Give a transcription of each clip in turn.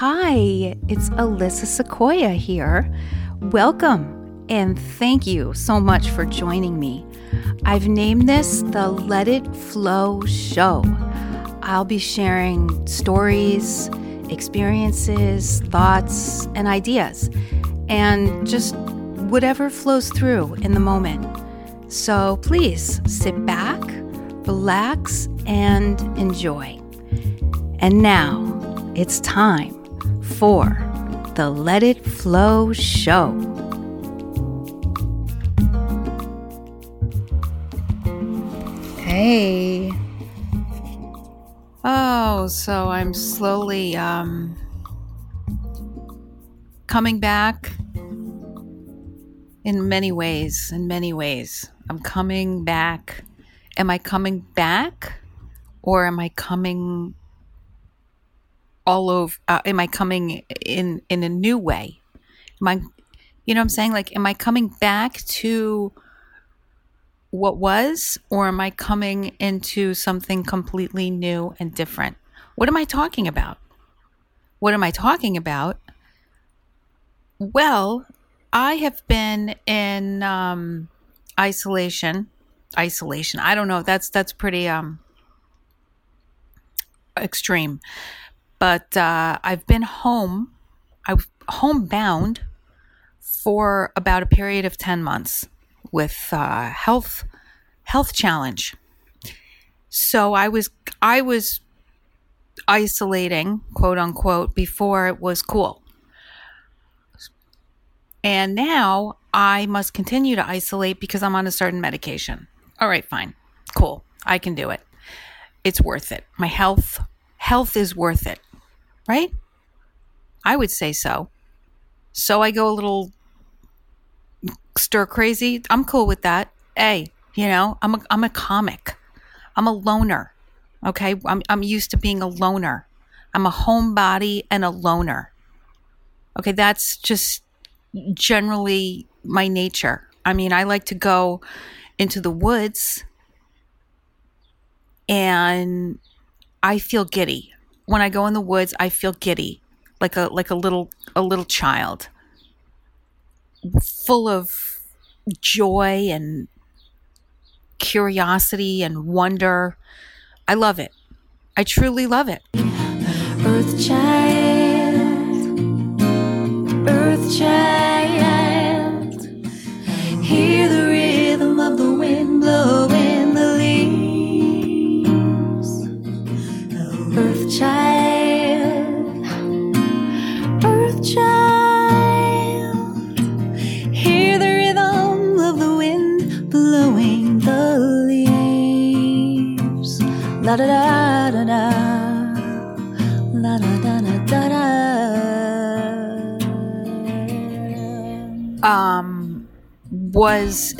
Hi, it's Alyssa Sequoia here. Welcome and thank you so much for joining me. I've named this the Let It Flow Show. I'll be sharing stories, experiences, thoughts, and ideas, and just whatever flows through in the moment. So please sit back, relax, and enjoy. And now it's time for the Let It Flow Show. Hey. Oh, so I'm slowly um coming back in many ways, in many ways. I'm coming back. Am I coming back or am I coming all over uh, am i coming in in a new way? Am i you know i'm saying? Like am i coming back to what was or am i coming into something completely new and different? What am i talking about? What am i talking about? Well i have been in um isolation isolation. I don't know. That's that's pretty um extreme but uh, I've been home. I homebound for about a period of ten months with uh, health health challenge. So I was I was isolating, quote unquote, before it was cool. And now I must continue to isolate because I'm on a certain medication. All right, fine. Cool. I can do it. It's worth it. My health health is worth it right? I would say so. So I go a little stir crazy. I'm cool with that. Hey, you know, I'm a, I'm a comic. I'm a loner. Okay. I'm, I'm used to being a loner. I'm a homebody and a loner. Okay. That's just generally my nature. I mean, I like to go into the woods and I feel giddy when I go in the woods, I feel giddy, like a like a little a little child, full of joy and curiosity and wonder. I love it. I truly love it. Earth child, Earth child,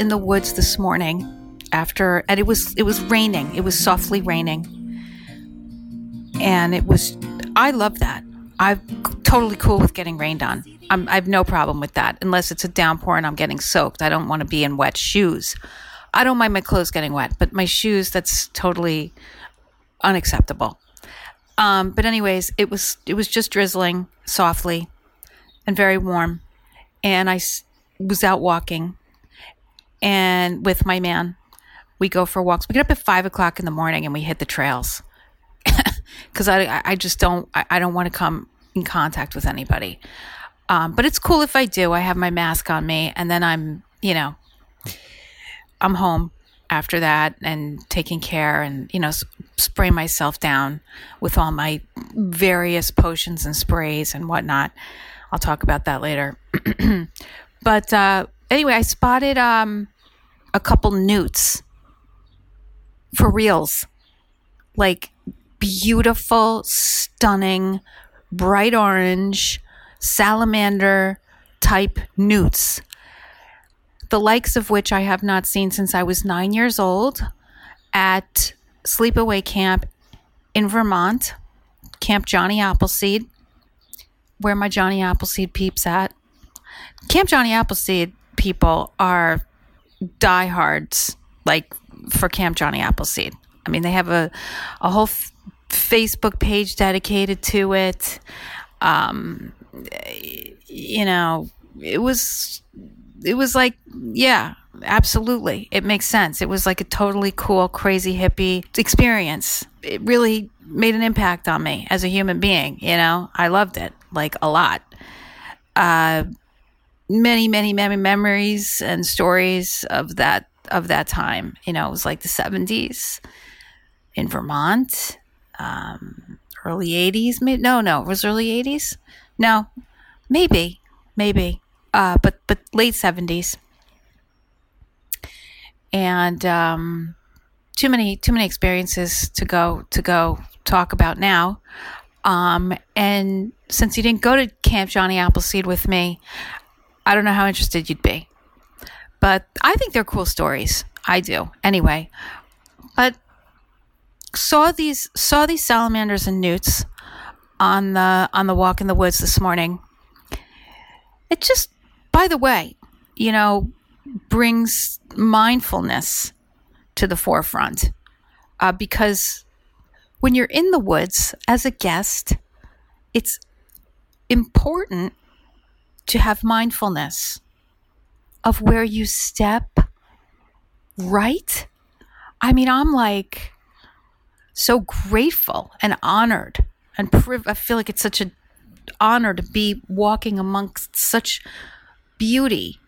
in the woods this morning after, and it was it was raining. It was softly raining, and it was. I love that. I'm totally cool with getting rained on. I'm, I have no problem with that, unless it's a downpour and I'm getting soaked. I don't want to be in wet shoes. I don't mind my clothes getting wet, but my shoes, that's totally unacceptable. Um, but anyways, it was it was just drizzling softly and very warm, and I was out walking, and with my man, we go for walks. We get up at five o'clock in the morning and we hit the trails because I I just don't I, I don't want to come in contact with anybody. Um, but it's cool if I do. I have my mask on me, and then I'm you know I'm home after that and taking care and you know spray myself down with all my various potions and sprays and whatnot i'll talk about that later but uh, anyway i spotted um, a couple newts. For reals. Like beautiful stunning bright orange salamander type newts. The likes of which I have not seen since I was nine years old at sleepaway camp in Vermont, Camp Johnny Appleseed, where my Johnny Appleseed peeps at. Camp Johnny Appleseed people are diehards, like for Camp Johnny Appleseed. I mean, they have a, a whole f- Facebook page dedicated to it. Um, you know, it was it was like yeah, absolutely, it makes sense. It was like a totally cool, crazy hippie experience. It really made an impact on me as a human being. You know, I loved it like a lot. Uh, many, many, many memories and stories of that of that time. You know, it was like the seventies in Vermont, um, early eighties. No, no, it was early eighties. No, maybe, maybe, uh, but but late seventies. And um, too many too many experiences to go to go talk about now. Um, and since you didn't go to Camp Johnny Appleseed with me, I don't know how interested you'd be. But I think they're cool stories. I do. Anyway, but saw these saw these salamanders and newts on the on the walk in the woods this morning. It just by the way, you know, brings mindfulness to the forefront uh, because when you're in the woods as a guest, it's important to have mindfulness of where you step, right? I mean, I'm like so grateful and honored and priv- I feel like it's such an honor to be walking amongst such beauty.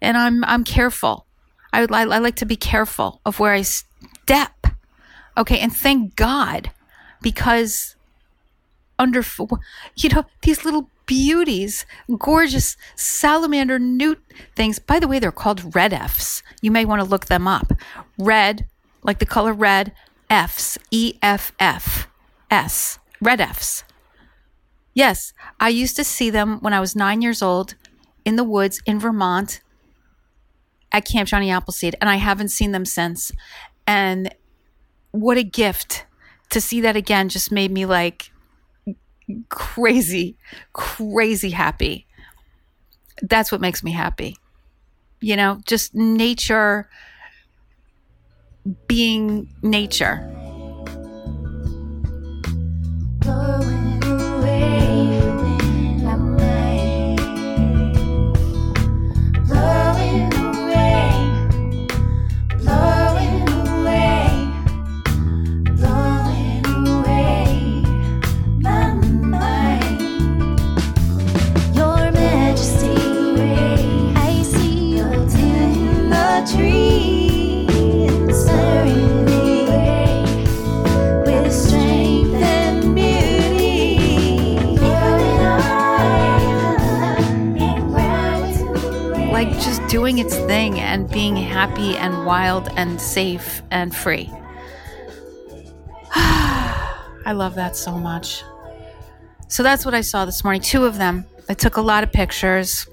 And I'm I'm careful. I, I, I like to be careful of where I step Okay. And thank God because under, you know, these little beauties, gorgeous salamander newt things. By the way, they're called red efts. You may want to look them up. Red, like the color red, efts, E F F S, red efts. Yes, I used to see them when I was nine years old in the woods in Vermont at Camp Johnny Appleseed, and I haven't seen them since. And what a gift to see that again just made me like crazy, crazy happy. That's what makes me happy. You know, just nature being nature. Being happy and wild and safe and free. I love that so much. So that's what I saw this morning. Two of them. I took a lot of pictures.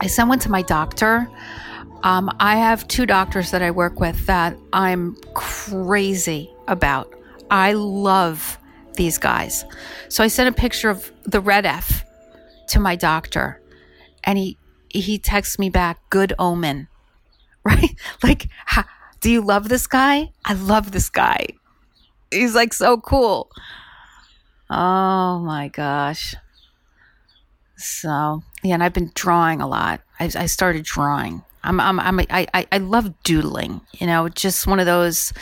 I sent one to my doctor. Um, I have two doctors that I work with that I'm crazy about. I love these guys. So I sent a picture of the red eft to my doctor, and he he texts me back, good omen, right? Like, ha, do you love this guy? I love this guy. He's like so cool. Oh my gosh. So, yeah, and I've been drawing a lot. I, I started drawing. I'm, I'm, I'm, I, I, I love doodling, you know, just one of those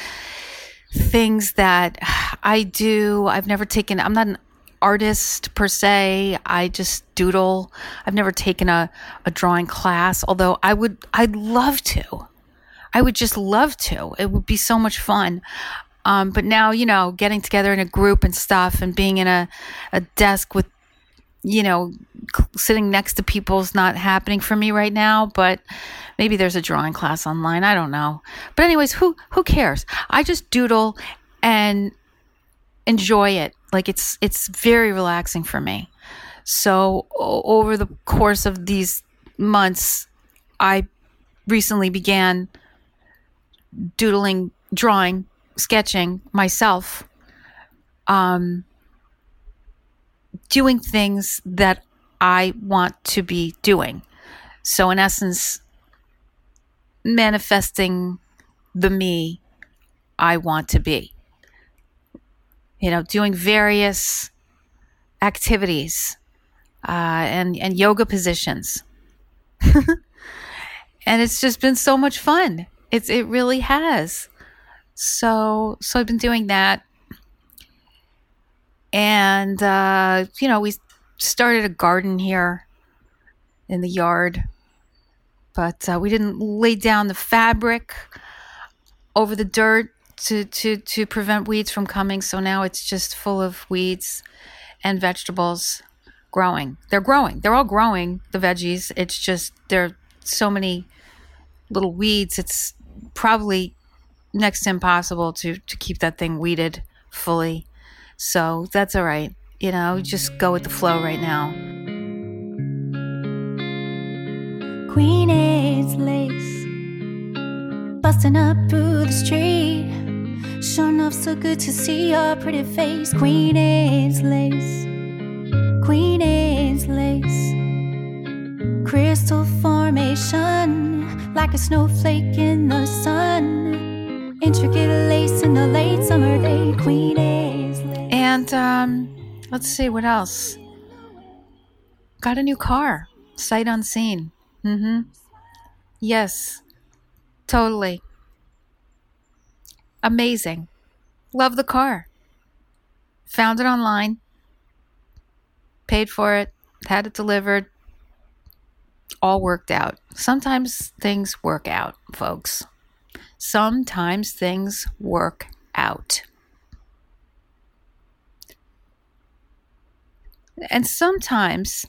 things that I do. I've never taken, I'm not an artist per se. I just doodle. I've never taken a, a drawing class, although I would, I'd love to. I would just love to. It would be so much fun. Um, but now, you know, getting together in a group and stuff and being in a, a desk with, you know, sitting next to people is not happening for me right now. But maybe there's a drawing class online. I don't know. But anyways, who who cares? I just doodle and enjoy it. Like it's it's very relaxing for me. So o- over the course of these months, I recently began doodling, drawing, sketching myself, um, doing things that I want to be doing. So, in essence, manifesting the me I want to be you know, doing various activities uh, and and yoga positions, and it's just been so much fun. It's it really has. So so I've been doing that, and uh, you know we started a garden here in the yard, but uh, we didn't lay down the fabric over the dirt to to to prevent weeds from coming. So now it's just full of weeds and vegetables growing. They're growing. They're all growing. The veggies. It's just there are so many little weeds. It's probably next to impossible to to keep that thing weeded fully. So that's all right. You know, just go with the flow right now. Queen Anne's lace busting up through the street. Sure enough, so good to see your pretty face. Queen Anne's lace, Queen Anne's lace, crystal formation like a snowflake in the sun. Intricate lace in the late summer day. Queen Anne's lace. And um, let's see what else. Got a new car, sight unseen. Mm-hmm. Yes, totally. Amazing. Love the car. Found it online. Paid for it. Had it delivered. All worked out. Sometimes things work out, folks. Sometimes things work out. And sometimes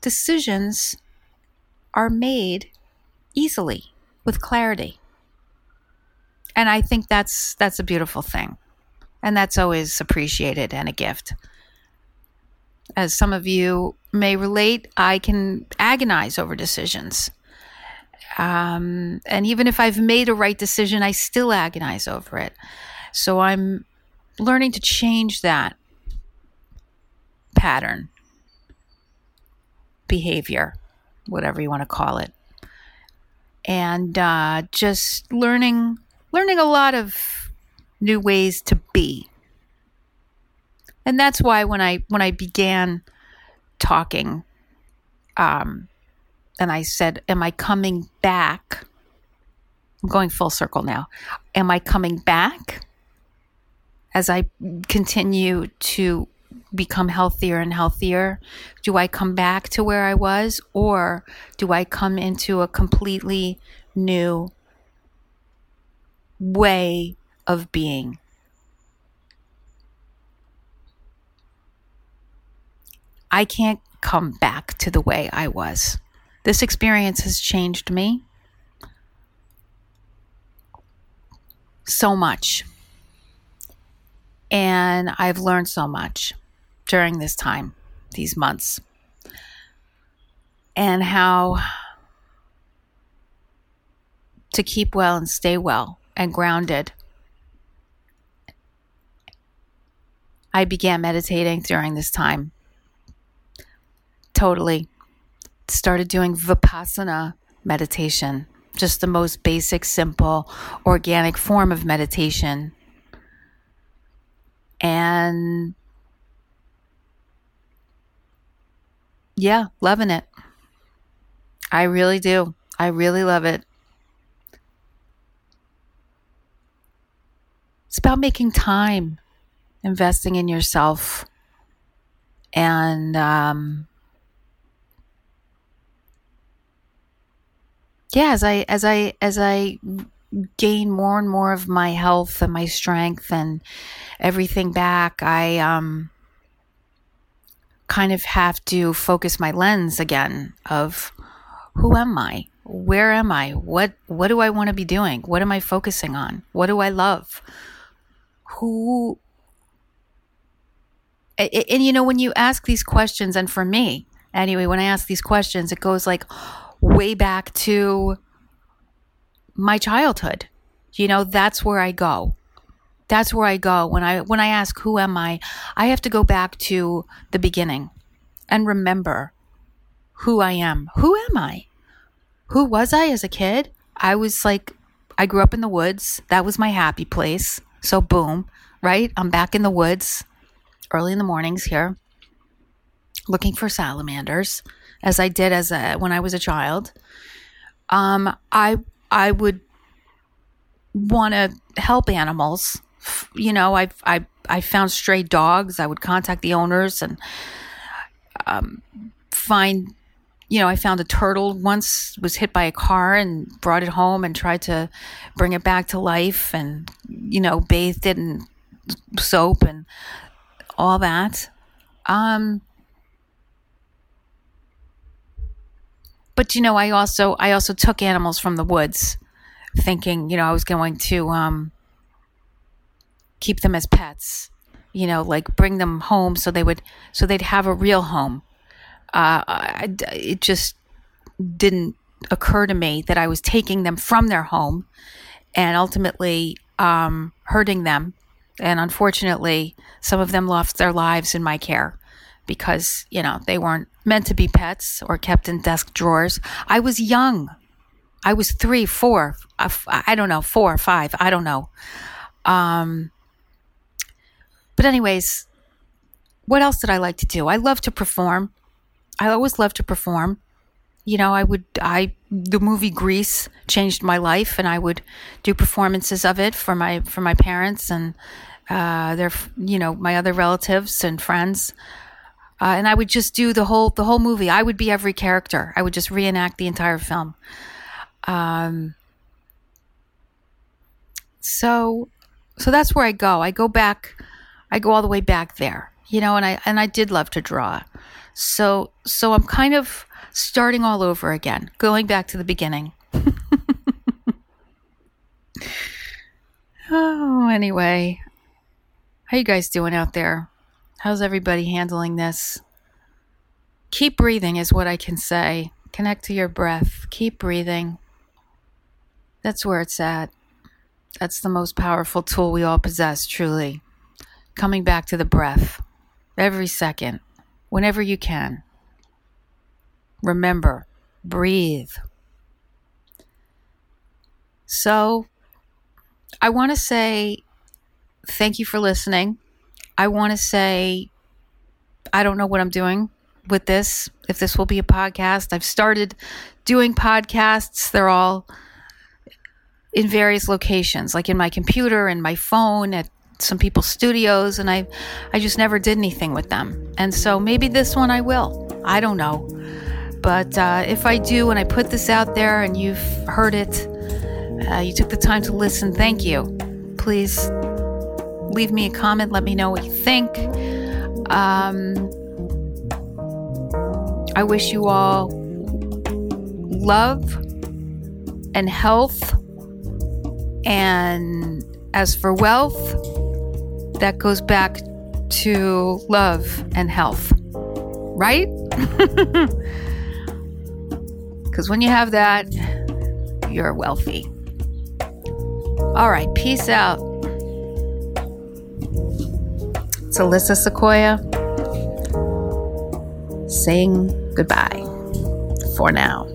decisions are made easily with clarity. And I think that's that's a beautiful thing. And that's always appreciated and a gift. As some of you may relate, I can agonize over decisions. Um, and even if I've made a right decision, I still agonize over it. So I'm learning to change that pattern, behavior, whatever you want to call it. And uh, just learning, learning a lot of new ways to be. And that's why when I when I began talking, um, and I said, "Am I coming back?" I'm going full circle now. Am I coming back as I continue to become healthier and healthier? Do I come back to where I was, or do I come into a completely new way of being? I can't come back to the way I was. This experience has changed me so much. And I've learned so much during this time, these months, and how to keep well and stay well and grounded. I began meditating during this time. Totally. Started doing Vipassana meditation, just the most basic, simple, organic form of meditation. And yeah, loving it. I really do. I really love it. It's about making time, investing in yourself, and um, yeah, as I as I as I gain more and more of my health and my strength and everything back, I um kind of have to focus my lens again of who am I? Where am I? What what do I want to be doing? What am I focusing on? What do I love? Who and, and you know when you ask these questions and for me anyway when I ask these questions it goes like way back to my childhood. You know, that's where I go. That's where I go when I when I ask who am I? I have to go back to the beginning and remember who I am. Who am I? Who was I as a kid? I was like I grew up in the woods. That was my happy place. So boom, right? I'm back in the woods early in the mornings here. looking for salamanders, as I did as a, when I was a child. Um, I I would want to help animals. You know, I I I found stray dogs. I would contact the owners and um, find. You know, I found a turtle once was hit by a car and brought it home and tried to bring it back to life and you know bathed it in soap and all that. Um, but you know, I also I also took animals from the woods, thinking you know I was going to um, keep them as pets. You know, like bring them home so they would so they'd have a real home. Uh, I, it just didn't occur to me that I was taking them from their home and ultimately um, hurting them. And unfortunately, some of them lost their lives in my care because, you know, they weren't meant to be pets or kept in desk drawers. I was young. I was three, four, uh, I don't know, four, five, I don't know. Um, but, anyways, what else did I like to do? I love to perform. I always loved to perform. You know, I would, I, the movie Grease changed my life and I would do performances of it for my, for my parents and, uh, their, you know, my other relatives and friends uh, and I would just do the whole the whole movie. I would be every character. I would just reenact the entire film. Um, so, so that's where I go. I go back. I go all the way back there, you know. And I and I did love to draw. So so I'm kind of starting all over again, going back to the beginning. oh, anyway, how you guys doing out there? How's everybody handling this? Keep breathing, is what I can say. Connect to your breath. Keep breathing. That's where it's at. That's the most powerful tool we all possess, truly. Coming back to the breath every second, whenever you can. Remember, breathe. So, I want to say thank you for listening. I want to say, I don't know what I'm doing with this, if this will be a podcast. I've started doing podcasts, they're all in various locations, like in my computer and my phone at some people's studios, and I, I just never did anything with them. And so maybe this one I will. I don't know. But uh, if I do, and I put this out there and you've heard it, uh, you took the time to listen, thank you. Please leave me a comment. Let me know what you think. Um, I wish you all love and health. And as for wealth, that goes back to love and health, right? Because when you have that, you're wealthy. All right, peace out. It's Alyssa Sequoia saying goodbye for now.